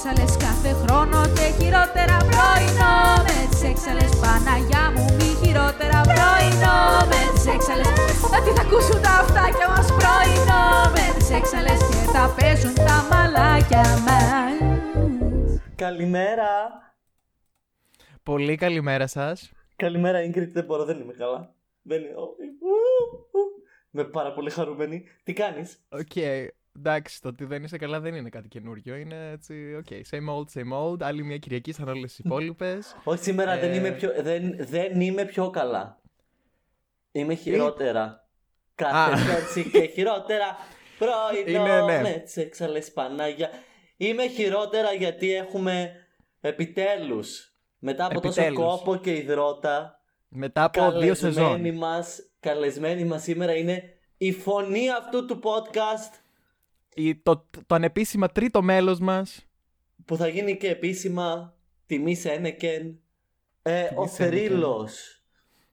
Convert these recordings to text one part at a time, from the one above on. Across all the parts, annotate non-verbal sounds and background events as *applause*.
έξαλλες κάθε χρόνο και χειρότερα πρωινό με τις έξαλλες Παναγιά μου μη χειρότερα πρωινό με τις έξαλλες τι θα ακούσουν τα αυτάκια μας πρωινό με τις έξαλες και θα παίζουν τα μαλάκια μας Καλημέρα. Πολύ καλημέρα σας. Καλημέρα, Ingrid. Δεν μπορώ, δεν είμαι καλά. Δεν είμαι. Είμαι πάρα πολύ χαρούμενη. Τι κάνεις; Οκ. Εντάξει, το ότι δεν είσαι καλά δεν είναι κάτι καινούριο. Είναι έτσι, OK. Okay. Same old, same old. Άλλη μια Κυριακή σαν όλες τις υπόλοιπες. *laughs* Όχι, σήμερα δεν, είμαι πιο, δεν, δεν είμαι πιο καλά. Είμαι χειρότερα. Κάθε έτος και χειρότερα. Πρωινό Είναι, ναι. με τις έξαλλες Παναγιά. Είμαι χειρότερα γιατί έχουμε επιτέλους μετά από τόσο Επιτέλους. κόπο και ιδρώτα Μετά από δύο σεζόν. καλεσμένη μας, καλεσμένη μας σήμερα είναι η φωνή αυτού του podcast Η, το, το ανεπίσημα τρίτο μέλος μας. που θα γίνει και επίσημα τιμή σε Ένεκεν. Ε, ο σε Ένεκεν. θρύλος.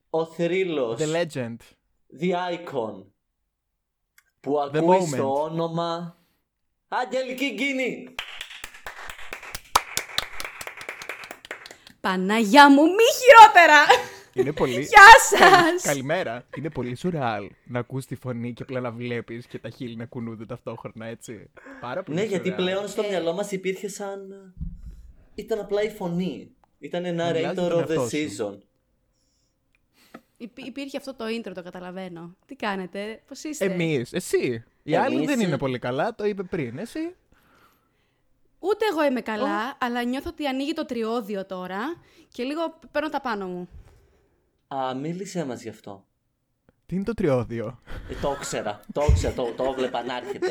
Ο θρύλος. The legend. The icon. Που The ακούει moment. στο όνομα Αγγελική Γκίνη. Παναγιά μου μη χειρότερα Είναι πολύ. Γεια σας Καλημέρα. Είναι πολύ σουρεάλ να ακούς τη φωνή και απλά να βλέπεις και τα χείλη να κουνούνται ταυτόχρονα, έτσι. Πάρα πολύ Ναι, γιατί σουρεάλ. πλέον στο μυαλό μας υπήρχε σαν... Ήταν απλά η φωνή. Ήταν ένα Μιλάς για narrator τον of the εαυτό σου. season. Υπή- Υπήρχε αυτό το intro, το καταλαβαίνω. Τι κάνετε, πώς είστε; Εμείς, εσύ. Οι Εμείς άλλοι δεν οι- είναι πολύ καλά, το είπε πριν. Εσύ. Ούτε εγώ είμαι καλά, αλλά νιώθω ότι ανοίγει το τριώδιο τώρα και λίγο παίρνω τα πάνω μου. Α, μίλησέ μας γι' αυτό. Τι είναι το Τριώδιο; Ε, το ήξερα, το ήξερα, το, το έβλεπα να έρχεται.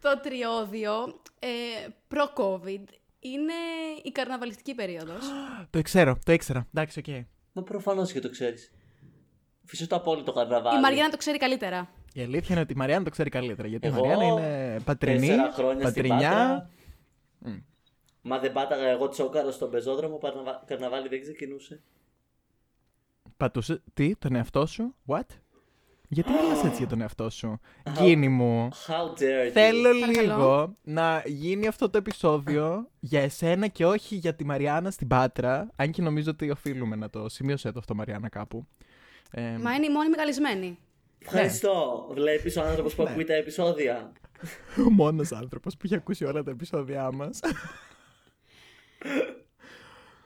Το Τριώδιο, ε, προ-COVID, είναι η καρναβαλιστική περίοδος. το ξέρω, το ήξερα. Εντάξει, οκ. Μα προφανώς και το ξέρεις. Φυσικά το απόλυτο καρναβάλι. Η Μαριάννα το ξέρει καλύτερα. Η αλήθεια είναι ότι η Μαριάννα το ξέρει καλύτερα. Γιατί Εγώ, η Μαριάννα είναι πατρινή, Τέσσερα χρόνια στην πατρινιά. Πάτρα. Μα δεν πάταγα εγώ τσόκαρο στον πεζόδρομο, καρναβα- καρναβάλι δεν ξεκινούσε. Πατούσε. Τι, τον εαυτό σου, what? Γιατί μιλάς έτσι για τον εαυτό σου. Γκίνη μου; How dare you. Θέλω Παρακαλώ. λίγο να γίνει αυτό το επεισόδιο για εσένα και όχι για τη Μαριάννα στην Πάτρα. Αν και νομίζω ότι οφείλουμε να το σημείωσε το αυτό, Μαριάννα, κάπου. Ε, Μα είναι η μόνιμη καλεσμένη. Ευχαριστώ. Βλέπεις ο άνθρωπος Ναι. που ακούει τα επεισόδια. *laughs* ο μόνος άνθρωπος που έχει ακούσει όλα τα επεισόδια μας.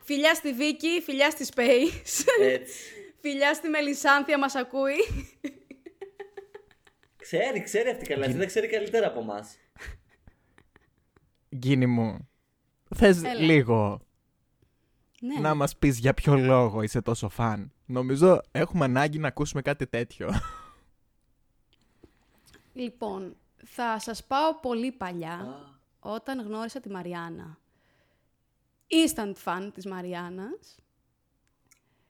Φιλιά στη Βίκη, φιλιά στη Space, Έτσι. *laughs* φιλιά στη Μελισάνθια μας ακούει. Ξέρει, ξέρει αυτή καλά. Αυτή δεν ξέρει καλύτερα από εμάς. Γκίνη μου, θες Έλα. λίγο ναι. να μας πεις για ποιο λόγο είσαι τόσο φαν; Νομίζω έχουμε ανάγκη να ακούσουμε κάτι τέτοιο. Λοιπόν, θα σας πάω πολύ παλιά, Α. όταν γνώρισα τη Μαριάννα. Instant fan της Μαριάννας.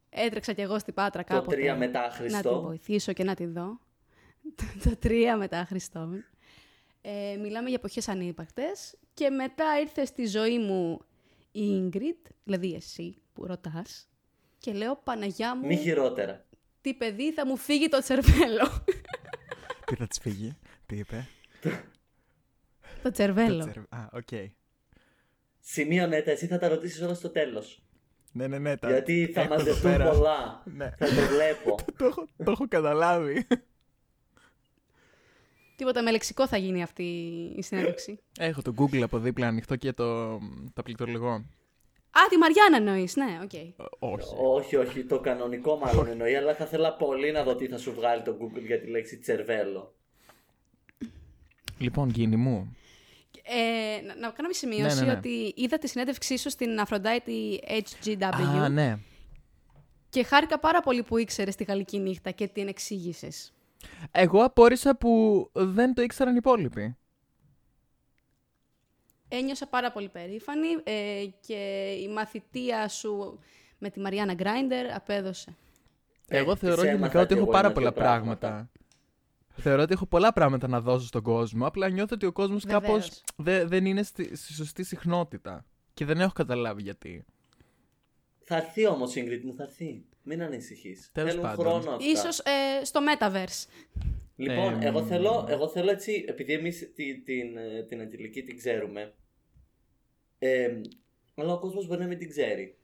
Έτρεξα κι εγώ στην Πάτρα Το κάποτε. 3 μετά Να τη Χριστό. βοηθήσω και να τη δω. *laughs* το 3 μετά Χριστό. Ε, μιλάμε για εποχές ανύπαρκτες. Και μετά ήρθε στη ζωή μου η Ingrid, δηλαδή εσύ που ρωτάς. Και λέω, Παναγιά μου, Μη χειρότερα. τι παιδί θα μου φύγει το τσερβέλο. τι θα της φύγει, τι είπε; το τσερβέλο. Το τσερ- Α, οκ. Σημείωνε τα, εσύ θα τα ρωτήσεις όλα στο τέλος. Ναι, ναι, ναι. τα- Γιατί θα έχω εδώ μαζευτούν πέρα. πολλά. Ναι. Θα το βλέπω. *laughs* το, έχω, το έχω καταλάβει. Τίποτα με λεξικό θα γίνει αυτή η συνέντευξη. Έχω το Google από δίπλα ανοιχτό και το, το πληκτρολογώ. Α, τη Μαριάννα εννοείς, ναι, οκ. Ό- Όχι. όχι, όχι, το κανονικό μάλλον εννοεί, αλλά θα ήθελα πολύ να δω τι θα σου βγάλει το Google για τη λέξη τσερβέλο. Λοιπόν, Γκίνη μου. Ε, να, να κάνω μια σημείωση Ναι, ναι, ναι. ότι είδα τη συνέντευξή σου στην Αφροντάιτη HGW Α, ναι. και χάρηκα πάρα πολύ που ήξερες τη Γαλλική νύχτα και την εξήγησες. Εγώ απόρησα που δεν το ήξεραν οι υπόλοιποι. Ένιωσα πάρα πολύ περήφανη ε, και η μαθητεία σου με τη Μαριάννα Γκράιντερ απέδωσε. Εγώ της θεωρώ έμαθα γενικά ότι κι έχω εγώ πάρα ένα-δυο πολλά πράγματα. Θεωρώ ότι έχω πολλά πράγματα να δώσω στον κόσμο. Απλά νιώθω ότι ο κόσμος Βεβαίως. κάπως δεν είναι στη, στη σωστή συχνότητα. Και δεν έχω καταλάβει γιατί. Θα έρθει όμως, Ingrid μου, θα έρθει. Μην ανησυχείς. Τέλος Θέλουν πάντων. χρόνο αυτά. Ίσως ε, στο Metaverse. Λοιπόν, Ε, εγώ, μ. θέλω, εγώ θέλω έτσι, επειδή εμείς την, την, ε, την Αγγελική την ξέρουμε, ε, αλλά ο κόσμος μπορεί να μην την ξέρει.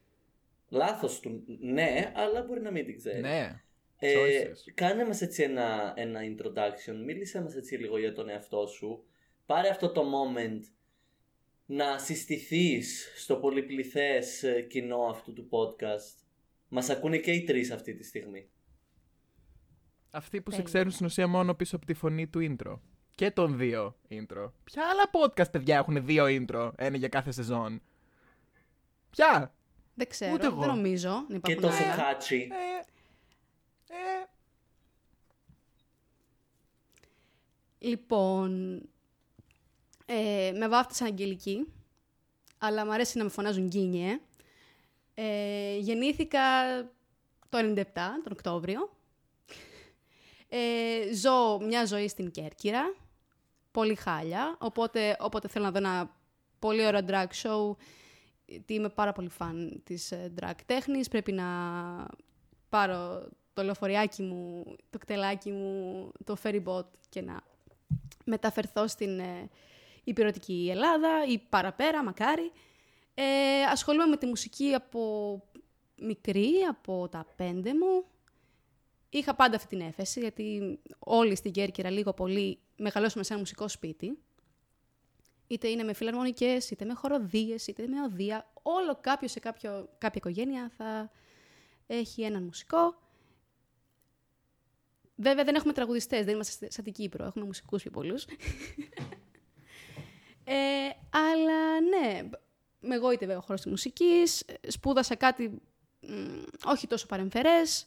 Λάθος του, ναι, αλλά μπορεί να μην την ξέρει. Ναι. Ε, choices. κάνε μας έτσι ένα, ένα introduction, μίλησέ μας έτσι λίγο για τον εαυτό σου. Πάρε αυτό το moment να συστηθείς στο πολυπληθές ε, κοινό αυτού του podcast. Μας ακούνε και οι τρεις αυτή τη στιγμή. Αυτοί που σε Τέλεια. ξέρουν στην ουσία μόνο πίσω από τη φωνή του intro. Και των δύο intro. Ποια άλλα podcast, παιδιά, έχουν δύο intro, ένα για κάθε σεζόν; Ποια; Δεν ξέρω, Ούτε εγώ. δεν νομίζω να Και υπάρχουν τόσο άλλα. catchy. Ε, ε, Λοιπόν, ε, με βάφτισαν Αγγελική, αλλά μου αρέσει να με φωνάζουν Γκίνιε. Ε, γεννήθηκα το 97, τον Οκτώβριο. Ε, ζω μια ζωή στην Κέρκυρα, πολύ χάλια, οπότε όποτε θέλω να δω ένα πολύ ωραίο drag show, γιατί είμαι πάρα πολύ φαν της ε, drag τέχνης, πρέπει να πάρω το λεωφοριάκι μου, το κτελάκι μου, το ferry boat και να μεταφερθώ στην ε, υπηρετική Ελλάδα ή παραπέρα, μακάρι. Ε, ασχολούμαι με τη μουσική από μικρή, από τα πέντε μου. Είχα πάντα αυτή την έφεση, γιατί όλοι στην Κέρκυρα λίγο πολύ μεγαλώσαμε σε ένα μουσικό σπίτι. Είτε είναι με φιλαρμονικές, είτε με χοροδίες, είτε με οδεία. Όλο κάποιο σε κάποιο, κάποια οικογένεια θα έχει έναν μουσικό. Βέβαια δεν έχουμε τραγουδιστές, δεν είμαστε σαν την Κύπρο, έχουμε μουσικούς πιο πολλούς. ε, αλλά ναι, με εγώιτευε ο χώρος της μουσικής, σπούδασα κάτι μ, όχι τόσο παρεμφερές,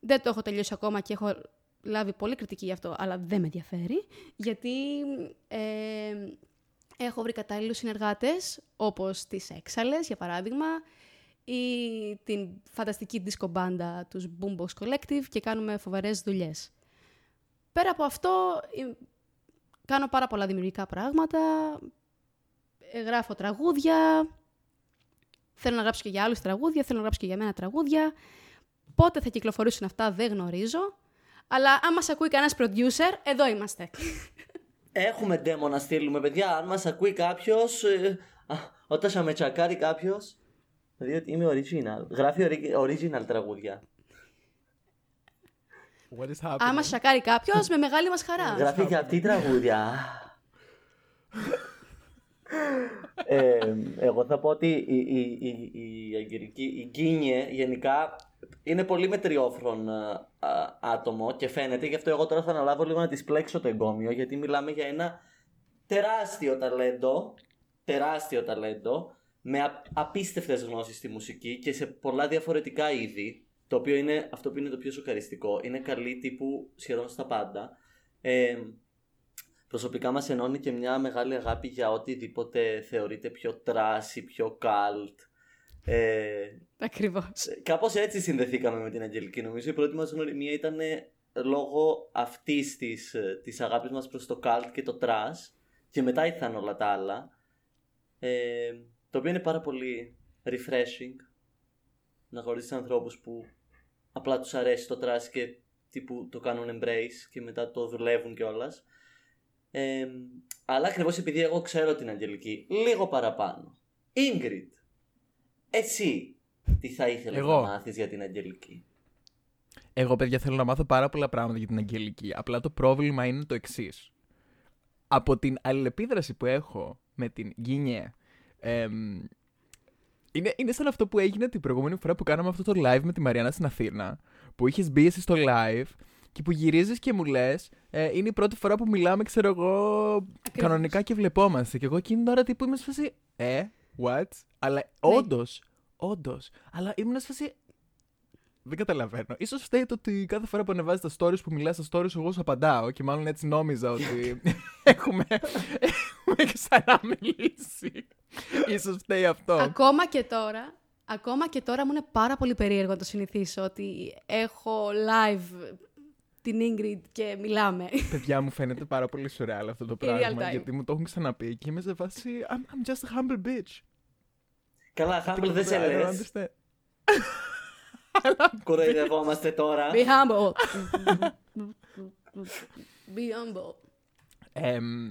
δεν το έχω τελειώσει ακόμα και έχω λάβει πολύ κριτική γι' αυτό, αλλά δεν με ενδιαφέρει, γιατί ε, έχω βρει κατάλληλους συνεργάτες, όπως τις Έξαλες, για παράδειγμα, ή την φανταστική disco μπάντα τους Boombox Collective και κάνουμε φοβερές δουλειές. Πέρα από αυτό, ε, κάνω πάρα πολλά δημιουργικά πράγματα, ε, γράφω τραγούδια, θέλω να γράψω και για άλλους τραγούδια, θέλω να γράψω και για μένα τραγούδια. Πότε θα κυκλοφορήσουν αυτά δεν γνωρίζω, αλλά αν μας ακούει κανένας producer, εδώ είμαστε. Έχουμε demo να στείλουμε, παιδιά. Αν μας ακούει κάποιος, ε, α, όταν θα με τσακάρει κάποιος, διότι είμαι original. Γράφει ori- original τραγούδια. what is happening? Αν μας σακάρει κάποιος, με μεγάλη μας χαρά. Γράφει και αυτή τραγούδια. ε, εγώ θα πω ότι η, η, η, η, Αγγελική, η Γκίνιε γενικά είναι πολύ μετριόφρον α, α, άτομο και φαίνεται γι' αυτό εγώ τώρα θα αναλάβω λίγο να της πλέξω το εγκόμιο γιατί μιλάμε για ένα τεράστιο ταλέντο τεράστιο ταλέντο με α, απίστευτες γνώσεις στη μουσική και σε πολλά διαφορετικά είδη το οποίο είναι αυτό που είναι το πιο σοκαριστικό είναι καλή τύπου σχεδόν στα πάντα ε, προσωπικά μας ενώνει και μια μεγάλη αγάπη για οτιδήποτε θεωρείται πιο τράση, πιο καλτ. Ε, Ακριβώς. κάπως έτσι συνδεθήκαμε με την Αγγελική. Νομίζω η πρώτη μας γνωριμία ήταν λόγω αυτής της, ε, της αγάπης μας προς το καλτ και το trash και μετά ήρθαν όλα τα άλλα. Ε, το οποίο είναι πάρα πολύ refreshing να γνωρίσεις ανθρώπους που απλά τους αρέσει το trash και τύπου το κάνουν embrace και μετά το δουλεύουν κιόλας. Ε, αλλά ακριβώς επειδή εγώ ξέρω την Αγγελική λίγο παραπάνω. Ingrid, εσύ τι θα ήθελες Εγώ. να μάθεις για την Αγγελική; Εγώ, παιδιά, θέλω να μάθω πάρα πολλά πράγματα για την Αγγελική. Απλά το πρόβλημα είναι το εξής. Από την αλληλεπίδραση που έχω με την Γκίνιε, εμ, είναι, είναι σαν αυτό που έγινε την προηγούμενη φορά που κάναμε αυτό το live με τη Μαριάννα στην Αθήνα. Που είχες μπει εσύ στο live και που γυρίζεις και μου λες, ε, είναι η πρώτη φορά που μιλάμε, ξέρω εγώ, κανονικά και βλεπόμαστε. Και εγώ εκείνη την ώρα τύπου είμαι σε φάση, ε, what? Αλλά όντως, όντως. Αλλά ήμουν σε φάση, δεν καταλαβαίνω. σω φταίει το ότι κάθε φορά που ανεβάζει τα stories που μιλάς στα stories, εγώ σου απαντάω και μάλλον έτσι νόμιζα ότι *laughs* έχουμε, *laughs* έχουμε ξαναμιλήσει. *laughs* Ίσως φταίει αυτό. Ακόμα και τώρα, ακόμα και τώρα μου είναι πάρα πολύ περίεργο να το συνηθίσω ότι έχω live την Ingrid και μιλάμε. Παιδιά μου φαίνεται πάρα πολύ σουρεάλ αυτό το In real πράγμα time. γιατί μου το έχουν ξαναπεί και είμαι σε φάση I'm, I'm just a humble bitch. Καλά, Χάμπλ δεν σε I don't λες. understand. *laughs* Κοροϊδευόμαστε τώρα. Be humble. Be humble. Εμ,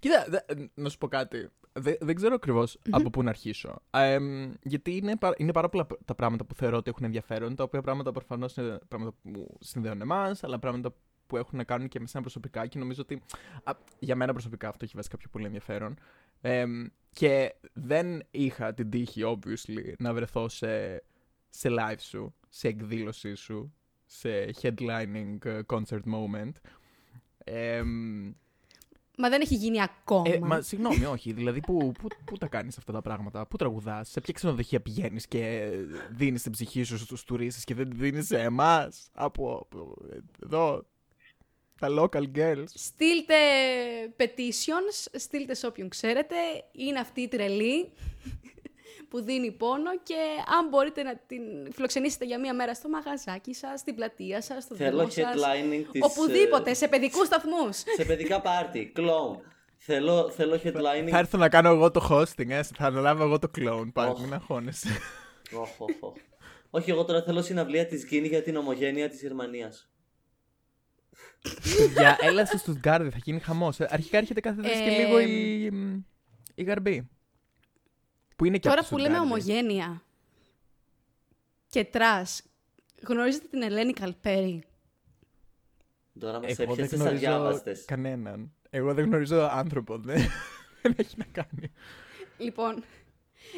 κοίτα, δε- να σου πω κάτι. Δε- δεν ξέρω ακριβώς από πού να αρχίσω. Εμ, γιατί είναι, πα- είναι πάρα πολλά τα πράγματα που θεωρώ ότι έχουν ενδιαφέρον, τα οποία πράγματα προφανώς είναι πράγματα που συνδέουν εμάς, αλλά πράγματα που έχουν να κάνουν και με σένα προσωπικά και νομίζω ότι α, για μένα προσωπικά αυτό έχει βασικά πιο πολύ ενδιαφέρον. Εμ, και δεν είχα την τύχη, obviously, να βρεθώ σε, σε live σου, σε εκδήλωσή σου, σε headlining uh, concert moment. Εμ, Μα δεν έχει γίνει ακόμα. ε, μα συγγνώμη, όχι. Δηλαδή, πού, πού, πού τα κάνεις αυτά τα πράγματα, πού τραγουδάς, σε ποια ξενοδοχεία πηγαίνεις και δίνεις την ψυχή σου στους τουρίστες και δεν τη δίνεις σε εμάς; Από, από εδώ, τα local girls. Στείλτε petitions, στείλτε σε όποιον ξέρετε. Είναι αυτή η τρελή που δίνει πόνο και αν μπορείτε να την φιλοξενήσετε για μία μέρα στο μαγαζάκι σας, στην πλατεία σας, στο Θέλω δρόμο σας, headlining της, οπουδήποτε, ε, σε παιδικούς σταθμούς. σε παιδικά πάρτι. Κλόουν. Θέλω, θέλω headlining. Θα έρθω να κάνω εγώ το hosting, ε, θα αναλάβω εγώ το clone, πάλι, Οχ. μην αγχώνεσαι. Οχ, οχ, οχ. Όχι, εγώ τώρα θέλω συναυλία της Γκίνη για την ομογένεια της Γερμανίας. Για έλα στο Στουτγκάρδι, θα γίνει χαμός. Αρχικά έρχεται κάθε τρεις και Ε, λίγο η, η Γαρμπή. Που είναι και Τώρα από το που λέμε Stuttgart. ομογένεια και trash, γνωρίζετε την Ελένη Καλπέρη; Τώρα μας Εγώ δεν έπιασε γνωρίζω αδιάβαστε. κανέναν. Εγώ δεν γνωρίζω άνθρωπο. Δεν, *laughs* δεν έχει να κάνει. Λοιπόν,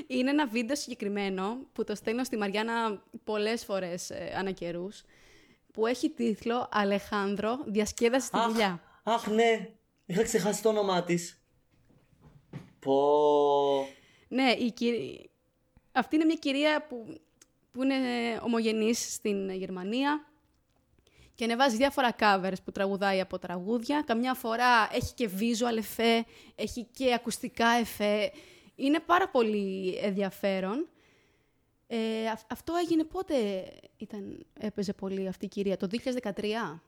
είναι ένα βίντεο συγκεκριμένο που το στέλνω στη Μαριάννα πολλές φορές ε, ανά καιρούς, που έχει τίτλο «Αλεχάνδρο, διασκέδαση στη Αχ, δουλειά». αχ, ναι. Είχα ξεχάσει το όνομά της. Πω. Ναι, η κυρί- αυτή είναι μια κυρία που, που είναι ομογενής στην Γερμανία και ανεβάζει διάφορα covers που τραγουδάει από τραγούδια. Καμιά φορά έχει και visual εφέ, έχει και ακουστικά εφέ. Είναι πάρα πολύ ενδιαφέρον. Ε, αυ- αυτό έγινε πότε ήταν, έπαιζε πολύ αυτή η κυρία, το 2013.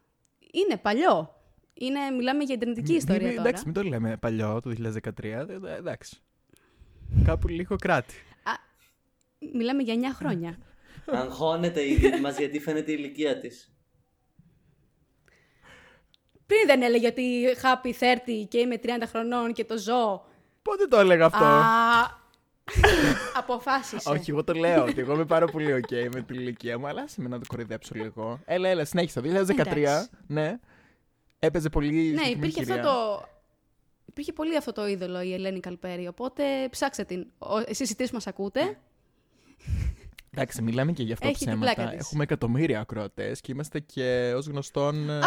Είναι παλιό. Είναι, μιλάμε για ιντερνετική Μη- ιστορία μη- τώρα. Εντάξει, μην το λέμε παλιό, το 2013. ε, ε, εντάξει. Κάπου λίγο κράτη. Α, μιλάμε για 9 χρόνια. Αγχώνεται η Γκίνη μας γιατί φαίνεται η ηλικία της. Πριν δεν έλεγε ότι happy 30 και είμαι 30 χρονών και το ζω. Πότε το έλεγα αυτό; Α, *laughs* αποφάσισε. Όχι, εγώ το λέω ότι εγώ είμαι πάρα πολύ ok με την ηλικία μου, αλλά σε με να το κοροϊδέψω λίγο. Έλα, έλα, συνέχισα. 2013, Εντάξει. ναι. Έπαιζε πολύ. ναι, συγκεκριμένη υπήρχε αυτό κυρία. το... Υπήρχε πολύ αυτό το είδωλο η Ελένη Καλπέρη, οπότε ψάξτε την. Ο- Εσείς οι τρεις που μας ακούτε, Εντάξει, μιλάμε και για αυτό Έχει την ψέματα. πλάκα της. Έχουμε εκατομμύρια ακροατές και είμαστε και ως γνωστόν. ε,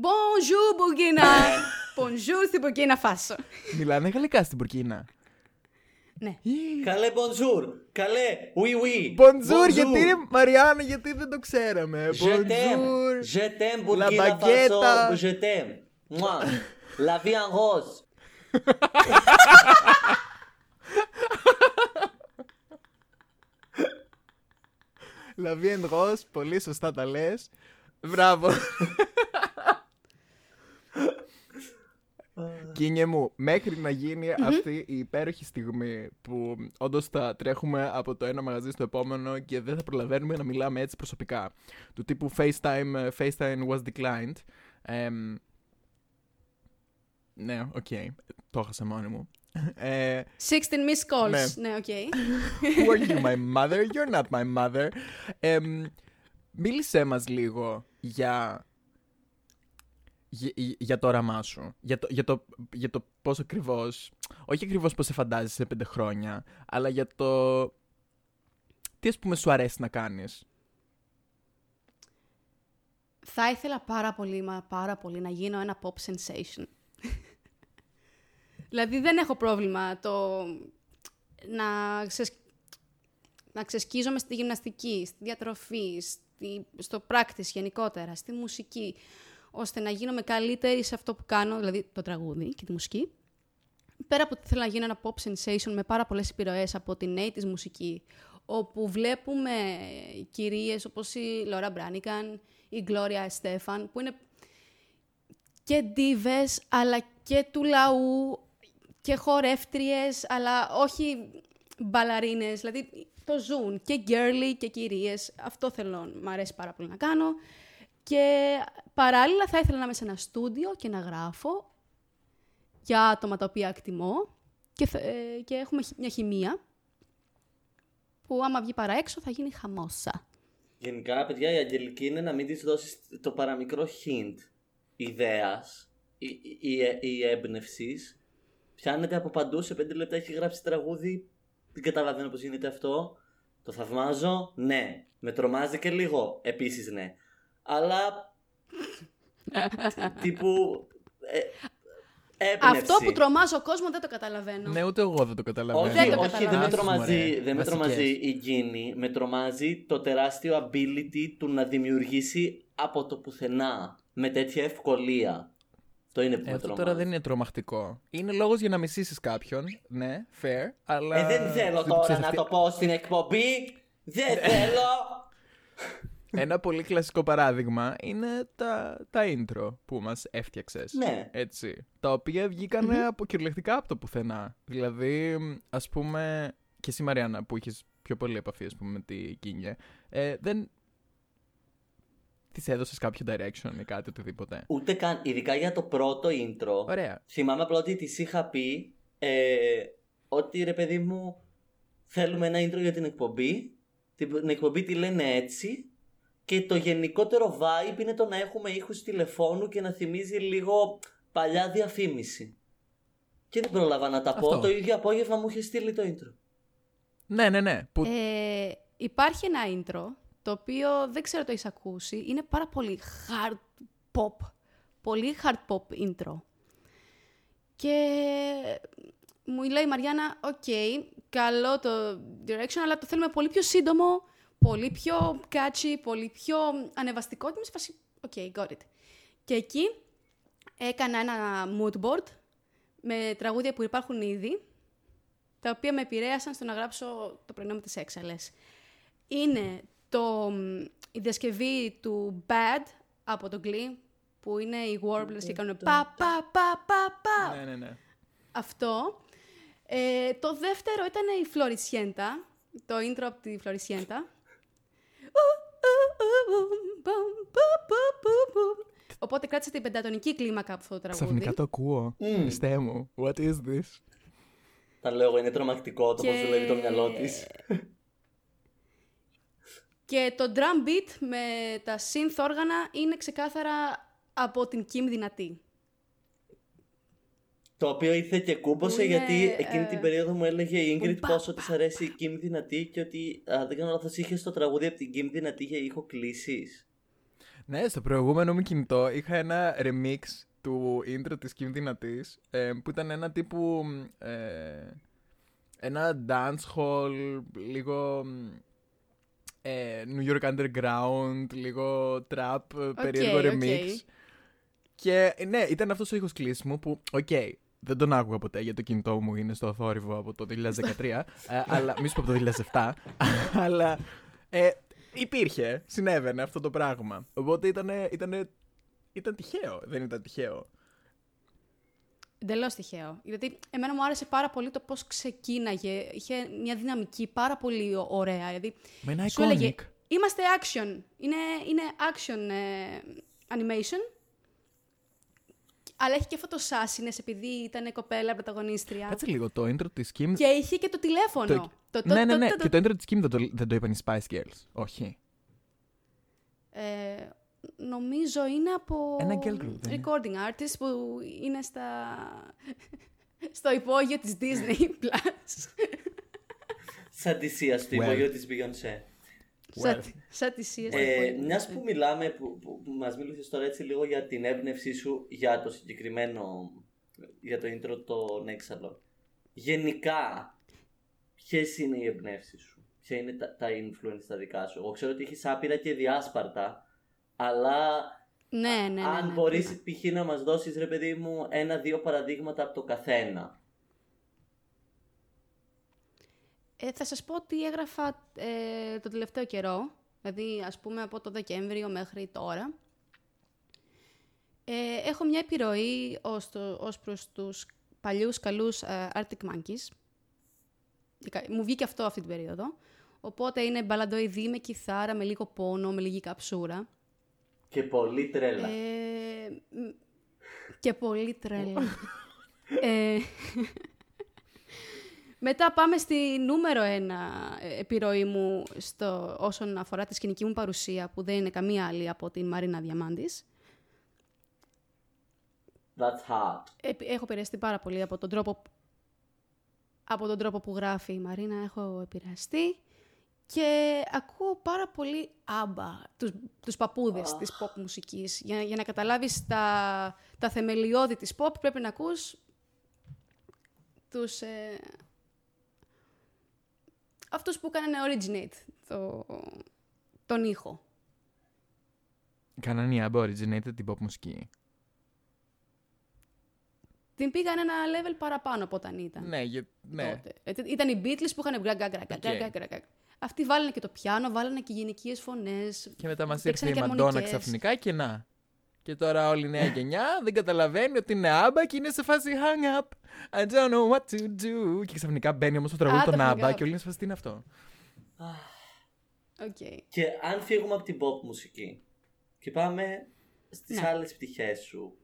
Bonjour Burkina! *laughs* Bonjour στην Burkina Faso. Μιλάνε γαλλικά στην Πουρκίνα. Ναι. Καλέ, bonjour. Καλέ, oui, oui. Bonjour, γιατί ρε Μαριάννα, γιατί δεν το ξέραμε. Je t'aime. Bonjour. Je t'aime, La Burkina baguette. Faso. Je t'aime. Moi. La vie en rose. La vie en rose, πολύ σωστά τα λες. Μπράβο. Γκίνη μου, μέχρι να γίνει αυτή η υπέροχη στιγμή που όντως θα τρέχουμε από το ένα μαγαζί στο επόμενο και δεν θα προλαβαίνουμε να μιλάμε έτσι προσωπικά. Του τύπου FaceTime, ε, FaceTime was declined. Εμ, ναι, οκ. Το έχασα μόνη μου. Ε, 16 missed calls. Ναι. Ναι, OK. Who are you, my mother? You're not my mother. Εμ, μίλησέ μας λίγο για, για, για το όραμά σου. Για το, για το, για το πώς ακριβώς, όχι ακριβώς πώς σε φαντάζεσαι σε πέντε χρόνια, αλλά για το τι ας πούμε σου αρέσει να κάνεις. Θα ήθελα πάρα πολύ, μα πάρα πολύ, να γίνω ένα pop sensation. Δηλαδή δεν έχω πρόβλημα το να, ξεσ... να ξεσκίζομαι στη γυμναστική, στη διατροφή, στη... στο practice γενικότερα, στη μουσική, ώστε να γίνομαι καλύτερη σε αυτό που κάνω, δηλαδή το τραγούδι και τη μουσική. Πέρα από ότι θέλω να γίνω ένα pop sensation με πάρα πολλές επιρροές από την 80's μουσική, όπου βλέπουμε κυρίες όπως η Λόρα Μπράνικαν, η Γκλώρια Στέφαν, που είναι και ντίβες, αλλά και του λαού, και χορεύτριες, αλλά όχι μπαλαρίνες, δηλαδή το ζουν και girly και κυρίες. Αυτό θέλω, μ' αρέσει πάρα πολύ να κάνω. Και παράλληλα θα ήθελα να είμαι σε ένα στούντιο και να γράφω για άτομα τα οποία εκτιμώ και, θε- ε, και έχουμε χι- μια χημεία που άμα βγει παρά έξω θα γίνει χαμόσα. Γενικά, παιδιά, η Αγγελική είναι να μην της δώσεις το παραμικρό hint ιδέας ή, ή, ή έμπνευσης. Πιάνεται από παντού σε πέντε λεπτά έχει γράψει τραγούδι. Δεν καταλαβαίνω πώς γίνεται αυτό. Το θαυμάζω. Ναι. Με τρομάζει και λίγο. Επίσης ναι. Αλλά. *laughs* τύπου. Ε, έμπνευση. Αυτό που τρομάζει ο κόσμος δεν το καταλαβαίνω. Ναι, ούτε εγώ δεν το καταλαβαίνω. Όχι, Δεν το όχι, δεν με καταλαβαίνω. τρομάζει, Μωρέ, δεν με βασικές. τρομάζει η γκίνη. Με τρομάζει το τεράστιο ability του να δημιουργήσει από το πουθενά με τέτοια ευκολία. Αυτό είναι που Ε, με αυτό τρομάζει. τώρα δεν είναι τρομακτικό. Είναι λόγος για να μισήσεις κάποιον. Ναι, fair, αλλά. Ε, δεν θέλω δεν τώρα ξέρεις να τι- το πω στην εκπομπή. Δεν θέλω. Ένα πολύ κλασικό παράδειγμα είναι τα, τα intro που μας έφτιαξες. Ναι. Έτσι. Τα οποία βγήκαν από, κυριολεκτικά από το πουθενά. Δηλαδή, ας πούμε, και εσύ Μαριάννα που είχες πιο πολύ επαφή ας πούμε, με τη Κίνια, ε, δεν της έδωσες κάποιο direction ή κάτι οτιδήποτε. Ούτε καν, ειδικά για το πρώτο intro. Ωραία. Θυμάμαι απλά ότι της είχα πει ε, ότι ρε παιδί μου θέλουμε ένα intro για την εκπομπή. Την εκπομπή τη λένε έτσι. Και το γενικότερο vibe είναι το να έχουμε ήχους τηλεφώνου και να θυμίζει λίγο παλιά διαφήμιση. Και δεν πρόλαβα να τα πω. Αυτό. Το ίδιο απόγευμα μου είχε στείλει το intro. Ναι, ναι, ναι. Που... Ε, υπάρχει ένα intro, το οποίο δεν ξέρω το έχεις ακούσει. Είναι πάρα πολύ hard pop. Πολύ hard pop intro. Και μου λέει η Μαριάννα, οκ, καλό το direction, αλλά το θέλουμε πολύ πιο σύντομο, πολύ πιο catchy, πολύ πιο ανεβαστικό. Και είμαι σε φάση, OK, got it. Και εκεί έκανα ένα mood board με τραγούδια που υπάρχουν ήδη, τα οποία με επηρέασαν στο να γράψω το πρωινό με τις έξαλλες. Είναι το, μ, η διασκευή του Bad από το Glee, που είναι οι Warblers και κάνουν πα, πα, πα, πα, πα. Ναι, ναι, ναι. Αυτό. Ε, το δεύτερο ήταν η Floricienta, το intro από τη Φλωρισιέντα. Οπότε κράτησα την πεντατονική κλίμακα από αυτό το τραγούδι. Ξαφνικά το ακούω. Μμ. Χριστέ μου. What is this? Τα λέω εγώ, είναι τρομακτικό το Και- πώς δουλεύει το μυαλό της. Και το drum beat με τα synth όργανα είναι ξεκάθαρα από την Kim Δυνατή. Το οποίο ήρθε και κούμποσε Που είναι, γιατί εκείνη ε, την περίοδο μου έλεγε η Ingrid πα, πόσο της αρέσει η Kim Δυνατή και ότι α, δεν κάνω λάθος είχε το τραγούδι από την Kim Δυνατή για ήχο κλήσεις. Ναι, στο προηγούμενο μου κινητό είχα ένα remix του intro της Kim Δυνατής ε, που ήταν ένα τύπου ε, ένα dance hall, λίγο ε, New York Underground, λίγο trap, ε, περίεργο OK. remix. Και ε, ναι, ήταν αυτός ο ήχος κλείσιμου που, οκ, δεν τον άκουγα ποτέ γιατί το κινητό μου είναι στο θόρυβο από το 2013, ε, αλλά μη σου πω από το 2007, *laughs* αλλά ε, υπήρχε, συνέβαινε αυτό το πράγμα. Οπότε ήταν, ήτανε, ήταν τυχαίο, δεν ήταν τυχαίο. Εντελώς τυχαίο. Γιατί εμένα μου άρεσε πάρα πολύ το πώς ξεκίναγε. Είχε μια δυναμική πάρα πολύ ω- ωραία. Δηλαδή, Με ένα σου έλεγε, iconic. είμαστε action. Είναι, είναι action ε, animation. Αλλά έχει και αυτό το σάσινες επειδή ήταν κοπέλα πρωταγωνίστρια. Κάτσε λίγο, το intro της Kim... Και είχε και το τηλέφωνο. το- Το, ναι, ναι, το- ναι, το- και το intro της Kim δεν το, δεν το είπαν οι Spice Girls. Όχι. Ε, νομίζω είναι από Ένα girl group, δεν είναι; recording artist που είναι στα... στο υπόγειο της Disney Plus. Σαν τη Σία στο Well. υπόγειο της Beyoncé. Σαν, σαν τη CS. Ε, Μιας που μιλάμε, που, που, που μας μίλησες τώρα έτσι λίγο για την έμπνευσή σου για το συγκεκριμένο, για το intro των έξαλων. Γενικά, ποιες είναι οι εμπνεύσεις σου, ποια είναι τα, τα influence τα δικά σου; Εγώ ξέρω ότι έχεις άπειρα και διάσπαρτα, αλλά Ναι, ναι, ναι. αν ναι. μπορείς π.χ. να μας δώσεις ρε παιδί μου ένα-δύο παραδείγματα από το καθένα. Ε, θα σας πω ότι έγραφα ε, το τελευταίο καιρό, δηλαδή ας πούμε από το Δεκέμβριο μέχρι τώρα. Ε, έχω μια επιρροή ως, το, ως προς τους παλιούς καλούς ε, Arctic Monkeys. Ικα- Μου βγήκε αυτό αυτή την περίοδο. Οπότε είναι μπαλαντοειδή με κιθάρα, με λίγο πόνο, με λίγη καψούρα. Και πολύ τρέλα. Ε, μ, και πολύ τρέλα. ε, μετά πάμε στη νούμερο ένα ε, επιρροή μου στο, όσον αφορά τη σκηνική μου παρουσία, που δεν είναι καμία άλλη από την Μαρίνα Διαμάντης. That's hot. Ε, έχω επηρεαστεί πάρα πολύ από τον τρόπο, από τον τρόπο που γράφει η Μαρίνα. Έχω επηρεαστεί και ακούω πάρα πολύ άμπα, τους, τους παππούδες της pop μουσικής. Για, για να καταλάβεις τα, τα θεμελιώδη της pop πρέπει να ακούς τους... Ε, αυτούς που κάνανε originate το, τον ήχο. Κάνανε η Άμπα originated την pop μουσική. Την πήγαν ένα level παραπάνω από όταν ήταν. Ναι, για... ναι. τότε. Ε, Ήταν οι Beatles που είχαν γκρακ, γκρακ, γκρακ, Οκ. γκρακ, γκρακ, γκρακ. Αυτοί βάλανε και το πιάνο, βάλανε και γυναικείες φωνές. Και μετά μας ήρθε Παίξανε η και Μαντόνα αρμονικές. ξαφνικά και να. Και τώρα όλη η νέα *laughs* γενιά δεν καταλαβαίνει ότι είναι άμπα και είναι σε φάση hang up. I don't know what to do. Και ξαφνικά μπαίνει όμως το τραγούδι Α, των το άμπα hang up. και όλοι είναι σε φάση τι είναι αυτό; Okay. Και αν φύγουμε από την pop μουσική και πάμε στις Ναι. άλλες πτυχές σου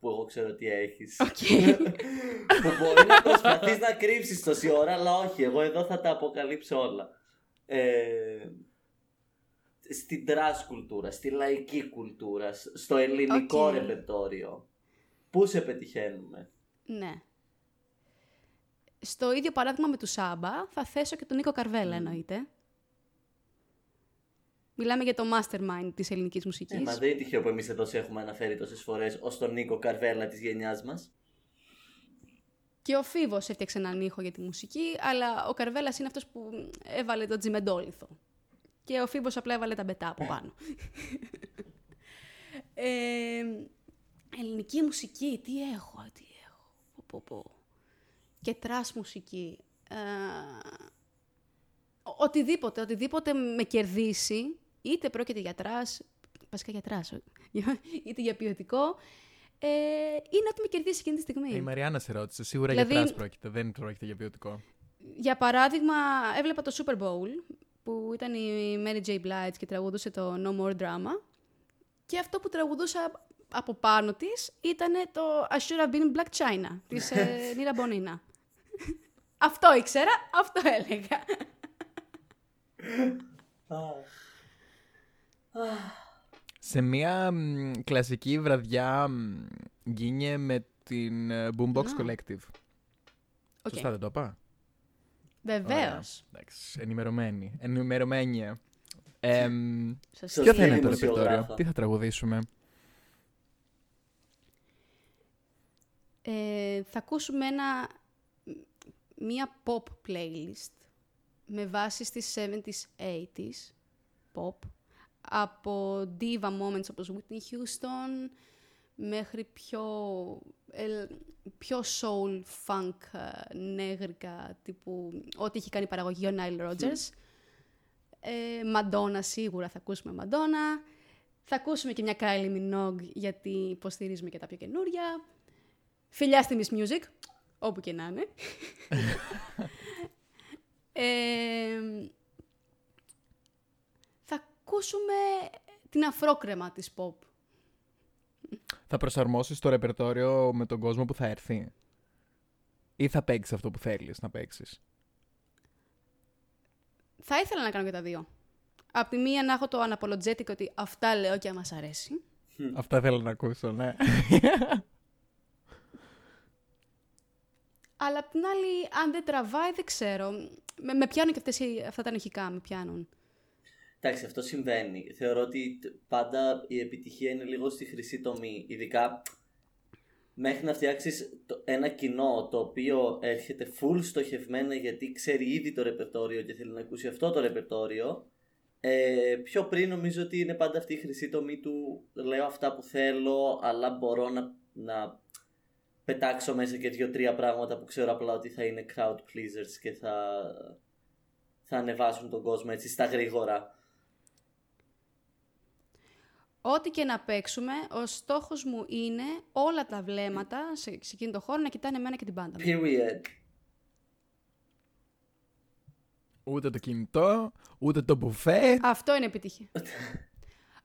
που εγώ ξέρω ότι έχεις Okay. *laughs* που μπορεί να προσπαθείς να κρύψεις τόση ώρα αλλά όχι, εγώ εδώ θα τα αποκαλύψω όλα. Ε, στην trash κουλτούρα, στη λαϊκή κουλτούρα, σ- στο ελληνικό Οκ. ρεπερτόριο. Πού σε πετυχαίνουμε; ναι. Στο ίδιο παράδειγμα με του Σάμπα, θα θέσω και τον Νίκο Καρβέλα, εννοείται. Μιλάμε για το mastermind της ελληνικής μουσικής. Ε, μα δεν είναι τυχαίο που εμείς εδώ σε έχουμε αναφέρει τόσες φορές ως τον Νίκο Καρβέλα της γενιάς μας. Και ο Φίβος έφτιαξε έναν ήχο για τη μουσική, αλλά ο Καρβέλας είναι αυτός που έβαλε το τζιμεντόλιθο. Και ο Φίβος απλά έβαλε τα μπετά από πάνω. *laughs* ε, ελληνική μουσική, τι έχω, τι έχω. Πω, πω, πω. Και trash μουσική. Ε, ο- οτιδήποτε, οτιδήποτε με κερδίσει, είτε πρόκειται για trash, βασικά για trash, ο- *laughs* είτε για ποιοτικό, ε, είναι ότι με κερδίσει εκείνη τη στιγμή. Ε, Η Μαριάννα σε ρώτησε. Σίγουρα Δηλαδή- για trash πρόκειται. Δεν πρόκειται για ποιοτικό. Για παράδειγμα, έβλεπα το Super Bowl που ήταν η Mary J. Blige και τραγουδούσε το No More Drama και αυτό που τραγουδούσα από πάνω της ήταν το I Should Have Been Black China της ε, *laughs* Νίρα Μπονίνα. αυτό ήξερα, αυτό έλεγα. *laughs* Σε μια μ, κλασική βραδιά μ, γκίνιε με την ε, Boombox Α. Collective. Οκ. Σωστά δεν το είπα; Βεβαίως. Εντάξει, ενημερωμένη. Ενημερωμένη. Ε, μ, Σας Σωστή ποιο θα είναι το δημοσιογράφα. ρεπερτόριο, τι θα τραγουδήσουμε; Ε, θα ακούσουμε ένα, μία pop playlist με βάση στις 70s, 80s pop από diva moments όπως Whitney Houston μέχρι πιο, ε, πιο soul, funk, ε, νέγρικα τύπου ό,τι έχει κάνει παραγωγή ο Nile Rodgers. Ε, Μαντόνα σίγουρα θα ακούσουμε Μαντόνα. Θα ακούσουμε και μια Kylie Minogue γιατί υποστηρίζουμε και τα πιο καινούρια. Φιλιά στη Miss Music, όπου και να είναι. *laughs* Ε, θα ακούσουμε την αφρόκρεμα της pop. Θα προσαρμόσεις το ρεπερτόριο με τον κόσμο που θα έρθει; Ή θα παίξεις αυτό που θέλεις να παίξεις; Θα ήθελα να κάνω και τα δύο. Απ' τη μία να έχω το unapologetic ότι αυτά λέω και αν μας αρέσει. Αυτά θέλω να ακούσω, ναι. Αλλά απ' την άλλη, αν δεν τραβάει, δεν ξέρω. Με, με πιάνουν και αυτές, οι- αυτά τα ενοχικά, με πιάνουν. Εντάξει, αυτό συμβαίνει. Θεωρώ ότι τ- πάντα η επιτυχία είναι λίγο στη χρυσή τομή. Ειδικά μέχρι να φτιάξεις ένα κοινό το οποίο έρχεται full στοχευμένα γιατί ξέρει ήδη το ρεπερτόριο και θέλει να ακούσει αυτό το ρεπερτόριο. Ε, πιο πριν νομίζω ότι είναι πάντα αυτή η χρυσή τομή του λέω αυτά που θέλω αλλά μπορώ να, να πετάξω μέσα και δύο-τρία πράγματα που ξέρω απλά ότι θα είναι crowd pleasers και θα, θα ανεβάσουν τον κόσμο έτσι στα γρήγορα. Ό,τι και να παίξουμε, ο στόχος μου είναι όλα τα βλέμματα σε, σε εκείνο το χώρο να κοιτάνε εμένα και την πάντα μου. Period. ούτε το κινητό, ούτε το μπουφέ. Αυτό είναι επιτυχία.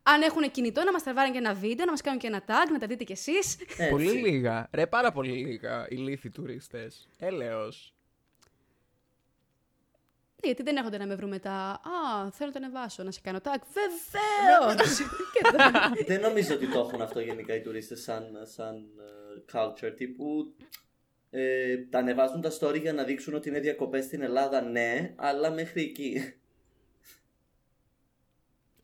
Αν έχουν κινητό, να μας τραβάνε και ένα βίντεο, να μας κάνουν και ένα tag, να τα δείτε κι εσείς. Έτσι. Πολύ λίγα. Ρε, πάρα πολύ λίγα. Οι λύθοι τουρίστες. Έλεος. Γιατί δεν έχονται να με βρουν μετά; Α, θέλω να το ανεβάσω, να σε κάνω tag. Βεβαίως! *laughs* και τώρα. *laughs* Δεν νομίζω ότι το έχουν αυτό γενικά οι τουρίστες σαν, σαν ε, culture τύπου ε, τα ανεβάζουν τα story για να δείξουν ότι είναι διακοπές στην Ελλάδα ναι αλλά μέχρι εκεί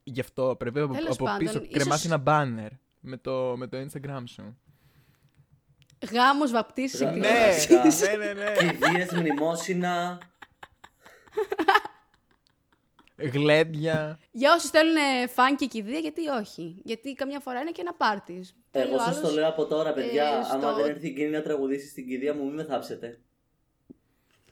Γι' αυτό πρέπει από, Τέλος από πάντων, πίσω ίσως- κρεμάσει ένα banner με το, με το Instagram σου. Γάμος, βαπτίσεις, Γα- Ναι, εκδηλώσει. ναι, ναι, ναι. κηδείες, μνημόσυνα Γλέντια. Για όσους θέλουν φαν και κηδεία, γιατί όχι; Γιατί καμιά φορά είναι και ένα πάρτι. Εγώ σας το λέω από τώρα παιδιά ε, άμα στο- δεν έρθει εκείνη να τραγουδήσει στην κηδεία μου μην με θάψετε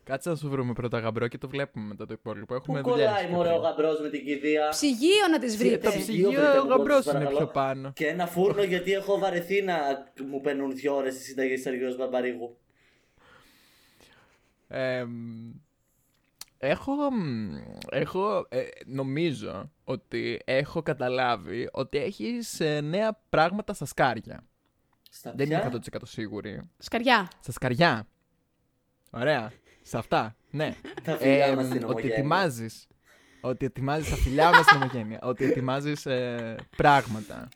Κάτσε να σου βρούμε πρώτα γαμπρό και το βλέπουμε μετά το υπόλοιπο. Πού Έχουμε δουλειά. κολλάει μωρέ ο γαμπρός με την κηδεία; Ψυγείο να τις βρείτε. Το Το ψυγείο ψυγείο, βρείτε ο μου, γαμπρός σας είναι παρακαλώ. πιο πάνω. Και ένα φούρνο γιατί έχω βαρεθεί να μου παίρνουν δύο ώρες στη συνταγή της Αργυρός Μπαρμπαρίγου Εμ, έχω, μ, έχω ε, νομίζω ότι έχω καταλάβει ότι έχεις ε, νέα πράγματα στα σκάρια. Στα Δεν είμαι ποια; 100% σίγουρη. Σκαριά. Στα σκαριά. Ωραία. Σε αυτά. Ναι. Τα φιλιά Εμ, μας στην ότι ομογένεια. ετοιμάζεις. Ότι ετοιμάζεις τα φιλιά μας στην ομογένεια. *laughs* ότι ετοιμάζεις ε, πράγματα.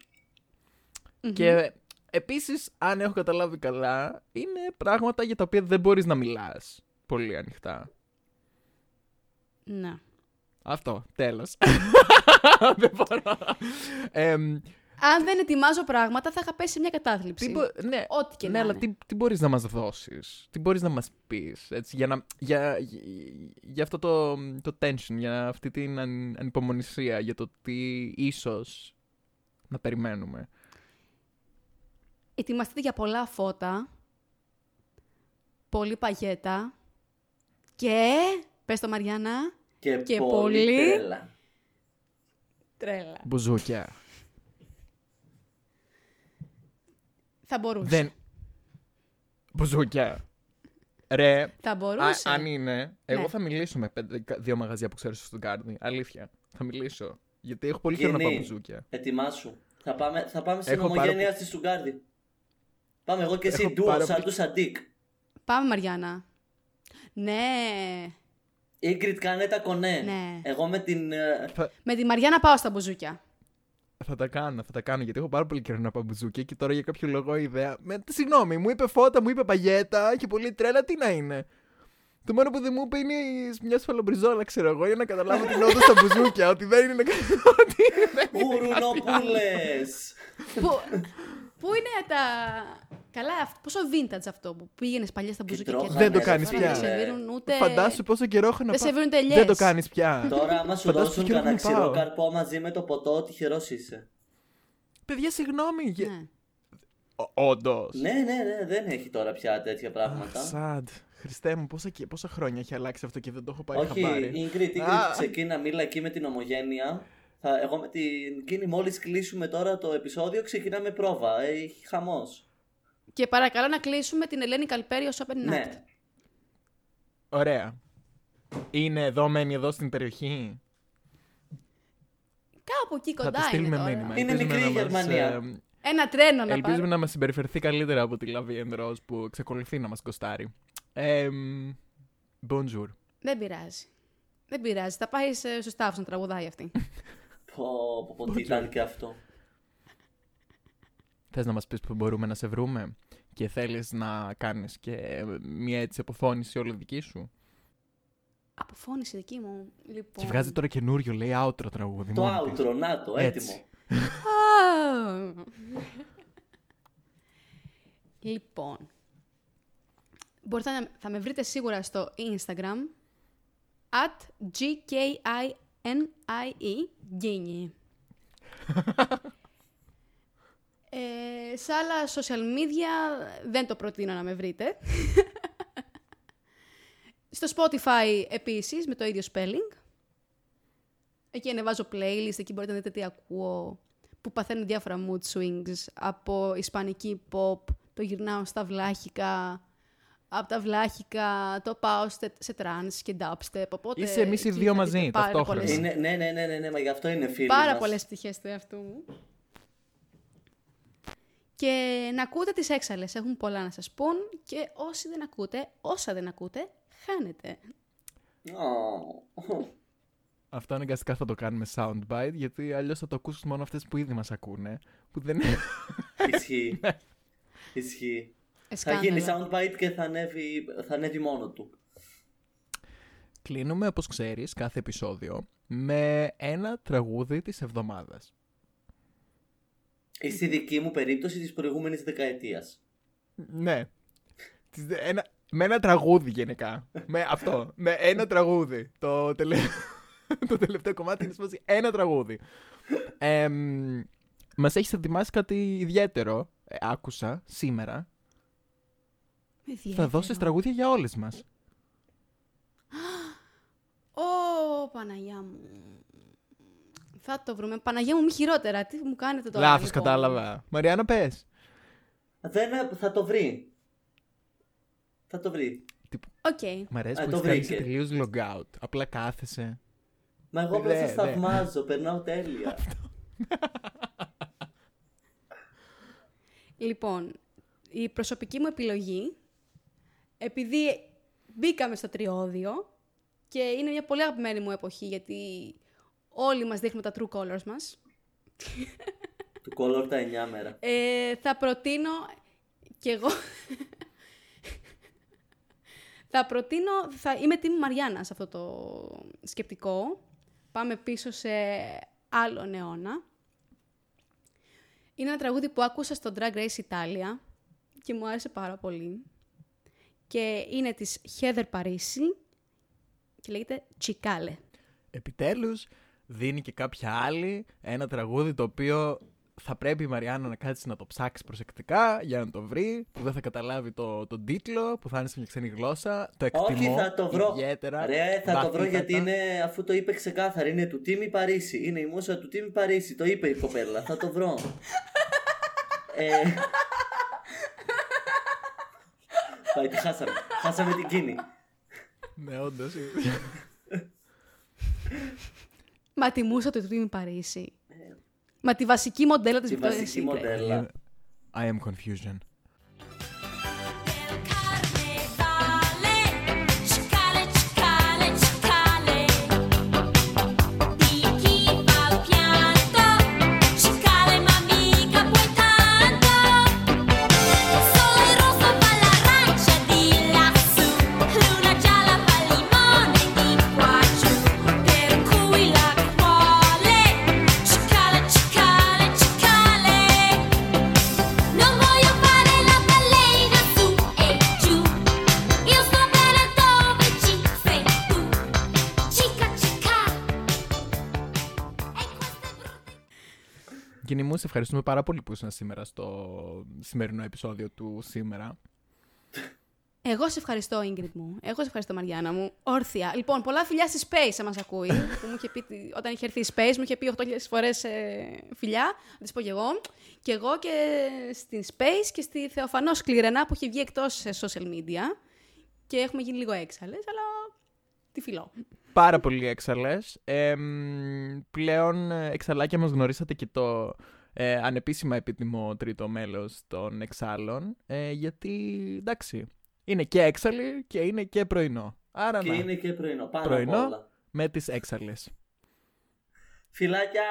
Και επίσης, αν έχω καταλάβει καλά, είναι πράγματα για τα οποία δεν μπορείς να μιλάς πολύ ανοιχτά. Να. Αυτό, τέλος. *laughs* δεν μπορώ. Εμ, Αν δεν ετοιμάζω πράγματα, θα είχα πέσει σε μια κατάθλιψη. τι μπο- ναι, Ό,τι και ναι, να αλλά είναι. τι, τι μπορείς να μας δώσεις, τι μπορείς να μας πεις, έτσι, για, να, για, για, για αυτό το, το tension, για αυτή την αν, ανυπομονησία, για το τι ίσως να περιμένουμε. Ετοιμαστείτε για πολλά φώτα, πολύ παγέτα και... Πες το Μαριάννα. Και, Και πολύ, πολύ- τρέλα. Τρέλα. Μπουζούκια. Θα μπορούσε. Δεν... Μπουζούκια. Ρε, Θα Α, μπορούσε. αν είναι, εγώ Ναι. θα μιλήσω με πέντε, δύο μαγαζιά που ξέρω στο Γκάρντι. Αλήθεια. Θα μιλήσω. Γιατί έχω πολύ καιρό να πάω Γεννή, μπουζούκια. ετοιμάσου. Θα πάμε, θα πάμε στην Έχω πάρα ομογένεια στη Στουγκάρδη. Πάμε εγώ και εσύ Έχω ντουο, πάρα σαν πολύ- του Σαντίκ. Πάμε Μαριάννα. Ναι. Ίγκριτ κάνε τα κονέ. Ναι. Εγώ με την... ε, Θα, Με τη Μαριάννα πάω στα μπουζούκια. θα τα κάνω, θα τα κάνω. Γιατί έχω πάρα πολύ καιρό να πάω μπουζούκια και τώρα για κάποιο λόγο η ιδέα. Με, συγγνώμη, μου είπε φώτα, μου είπε παγέτα και πολύ τρέλα, τι να είναι. Το μόνο που δεν μου είπε είναι μια σφαλομπριζόλα, ξέρω εγώ, για να καταλάβω την όδο στα μπουζούκια. ότι δεν είναι. *laughs* ότι δεν είναι Γουρνοπούλες! που, πού είναι τα... Καλά, αυ- πόσο vintage αυτό που πήγαινες παλιά στα μπουζούκια και τρώγανε, Δεν το ρε, κάνεις φίλε. πια. Δεν σερβίρουν ούτε... Φαντάσου πόσο καιρό έχω να Δεν πάω. σερβίρουν τελιές. Δεν το κάνεις πια. Τώρα άμα σου Φαντάσου δώσουν ποιο κανένα να πάω. ξηρό καρπό μαζί με το ποτό, τυχερός είσαι. Παιδιά, συγγνώμη. γε- Ναι. Όντως. Ναι, ναι, ναι, δεν έχει τώρα πια τέτοια πράγματα. Σαντ. Χριστέ μου, πόσα, και- πόσα χρόνια έχει αλλάξει αυτό και δεν το έχω πάρει Όχι, χαμπάρι. Ingrid, Ingrid, Α. ξεκίνα, μίλα εκεί με την ομογένεια. Θα, εγώ με την Κίνη, μόλις κλείσουμε τώρα το επεισόδιο, ξεκινάμε πρόβα. Ε, Έχει χαμός. Και παρακαλώ να κλείσουμε την Ελένη Καλπέρη ως open night. Ναι. Ωραία. Είναι εδώ, μένει εδώ στην περιοχή. Κάπου εκεί Θα κοντά τη στείλουμε είναι τώρα. μήνυμα. Είναι Ελπίζουμε μικρή να μας, Γερμανία. ε, Ένα τρένο να ελπίζουμε πάρω. να μας συμπεριφερθεί καλύτερα από τη Λαβή Ενδρός που εξακολουθεί να μας κοστάρει. Ε, μ, bonjour. Δεν πειράζει. Δεν πειράζει. Θα πάει σε- στο Σταύρο να τραγουδάει αυτή. Πω, πω, πω, τι ήταν και αυτό. Θες να μας πεις που μπορούμε να σε βρούμε και θέλεις να κάνεις και μια έτσι αποφώνηση όλη δική σου; Αποφώνηση δική μου. Λοιπόν. Και βγάζει τώρα καινούριο, λέει outro τραγούδι. Το μόνη της. outro, να το, Έτσι. έτοιμο. Α. λοιπόν. Μπορείτε να θα με βρείτε σίγουρα στο Instagram at G-K-I-N-I-E Γκίνι. *laughs* ε, σε άλλα social media δεν το προτείνω να με βρείτε. στο Spotify επίσης με το ίδιο spelling. Εκεί ανεβάζω playlist, εκεί μπορείτε να δείτε τι ακούω, που παθαίνουν διάφορα mood swings, από ισπανική pop, το γυρνάω στα βλάχικα, από τα βλάχικα, το πάω σε, σε trance και dubstep, οπότε... Είσαι εμείς οι εκεί δύο θα μαζί, δείτε πάρα ταυτόχρονα. πολλές- Είναι, ναι, ναι, ναι, ναι, ναι, μα γι' αυτό είναι φίλοι πάρα μας. πολλές πτυχές του εαυτού μου. Και να ακούτε τις έξαλλες, έχουν πολλά να σας πουν και όσοι δεν ακούτε, όσα δεν ακούτε, χάνετε. Ω. Αυτό αναγκαστικά θα το κάνουμε soundbite, γιατί αλλιώς θα το ακούσουν μόνο αυτές που ήδη μας ακούνε. Που δεν Ισχύει. *laughs* Ισχύει. Θα Εσκάνδαλο. γίνει soundbite και θα ανέβει, θα ανέβει μόνο του. Κλείνουμε, όπως ξέρεις, κάθε επεισόδιο με ένα τραγούδι της εβδομάδας. Ή στη δική μου περίπτωση της προηγούμενης δεκαετίας. Ναι. Τις- Ένα, με ένα τραγούδι γενικά. με αυτό. Με ένα τραγούδι. Το, τελε... *laughs* το τελευταίο κομμάτι είναι σπάσει ένα τραγούδι. Ε, μας έχεις ετοιμάσει κάτι ιδιαίτερο. ε, άκουσα σήμερα. Θα Ιδιαίτερο. δώσεις τραγούδια για όλες μας. Ω, Παναγιά μου. Θα το βρούμε. Παναγιά μου, μη χειρότερα. Τι μου κάνετε τώρα. Λάθος λοιπόν; κατάλαβα. Μαριάννα πες. Δεν, θα το βρει. Θα το βρει. Οκ. Μ' αρέσει Α, που το έχεις κάνει βρήκε. τελείως log out. Απλά κάθεσαι. Μα εγώ απλά Ναι, σας ναι. θαυμάζω, περνάω τέλεια. Λοιπόν, η προσωπική μου επιλογή, επειδή μπήκαμε στο τριώδιο και είναι μια πολύ αγαπημένη μου εποχή γιατί όλοι μας δείχνουμε τα true colors μας, του color τα 9 μέρα. ε, θα προτείνω κι εγώ... θα προτείνω, θα είμαι team Μαριάννα σε αυτό το σκεπτικό. Πάμε πίσω σε άλλον αιώνα. Είναι ένα τραγούδι που άκουσα στο Drag Race Italia και μου άρεσε πάρα πολύ. Και είναι της Heather Parisi και λέγεται Τσικάλε. Επιτέλους δίνει και κάποια άλλη ένα τραγούδι το οποίο θα πρέπει η Μαριάννα να κάτσει να το ψάξει προσεκτικά για να το βρει, που δεν θα καταλάβει το, τον τίτλο, που θα είναι σε μια ξένη γλώσσα. Το εκτιμώ Όχι, θα το βρω. ιδιαίτερα. Ρε, θα το βρω βαθύτατα. γιατί είναι, αφού το είπε ξεκάθαρα, είναι του Τίμη Παρίσι. Είναι η μουσα του Τίμη Παρίσι. Το είπε η κοπέλα. θα το βρω. ε... Πάει, τη χάσαμε. Χάσαμε την κίνη. Ναι, όντως. *laughs* Μα τη μουσα του Τίμη Παρίσι. Μα τη βασική μοντέλα της Τη Victoria's βασική Secret. μοντέλα. I am confusion. Σε ευχαριστούμε πάρα πολύ που ήσουν σήμερα στο σημερινό επεισόδιο του σήμερα. Εγώ σε ευχαριστώ, Ingrid μου. Εγώ σε ευχαριστώ, Μαριάννα μου. Όρθια. Λοιπόν, πολλά φιλιά στη Space, αν μας ακούει. *laughs* που μου είχε πει, όταν είχε έρθει η Space, μου είχε πει 8.000 φορές φιλιά. Θα της πω και εγώ. Και εγώ και στην Space και στη Θεοφανό Σκληρενά που έχει βγει εκτός social media. Και έχουμε γίνει λίγο έξαλλες, αλλά τη φιλώ. Πάρα πολύ έξαλλες. Ε, μ, πλέον ε, εξαλάκια μας γνωρίσατε και το ε, ανεπίσημα επίτιμο τρίτο μέλος των εξάλλων. Ε, γιατί, εντάξει, είναι και έξαλλη και είναι και πρωινό. Άρα Και να, είναι και πρωινό. Πάνω Πρωινό. απ' όλα. με τις έξαλλες. Φιλάκια.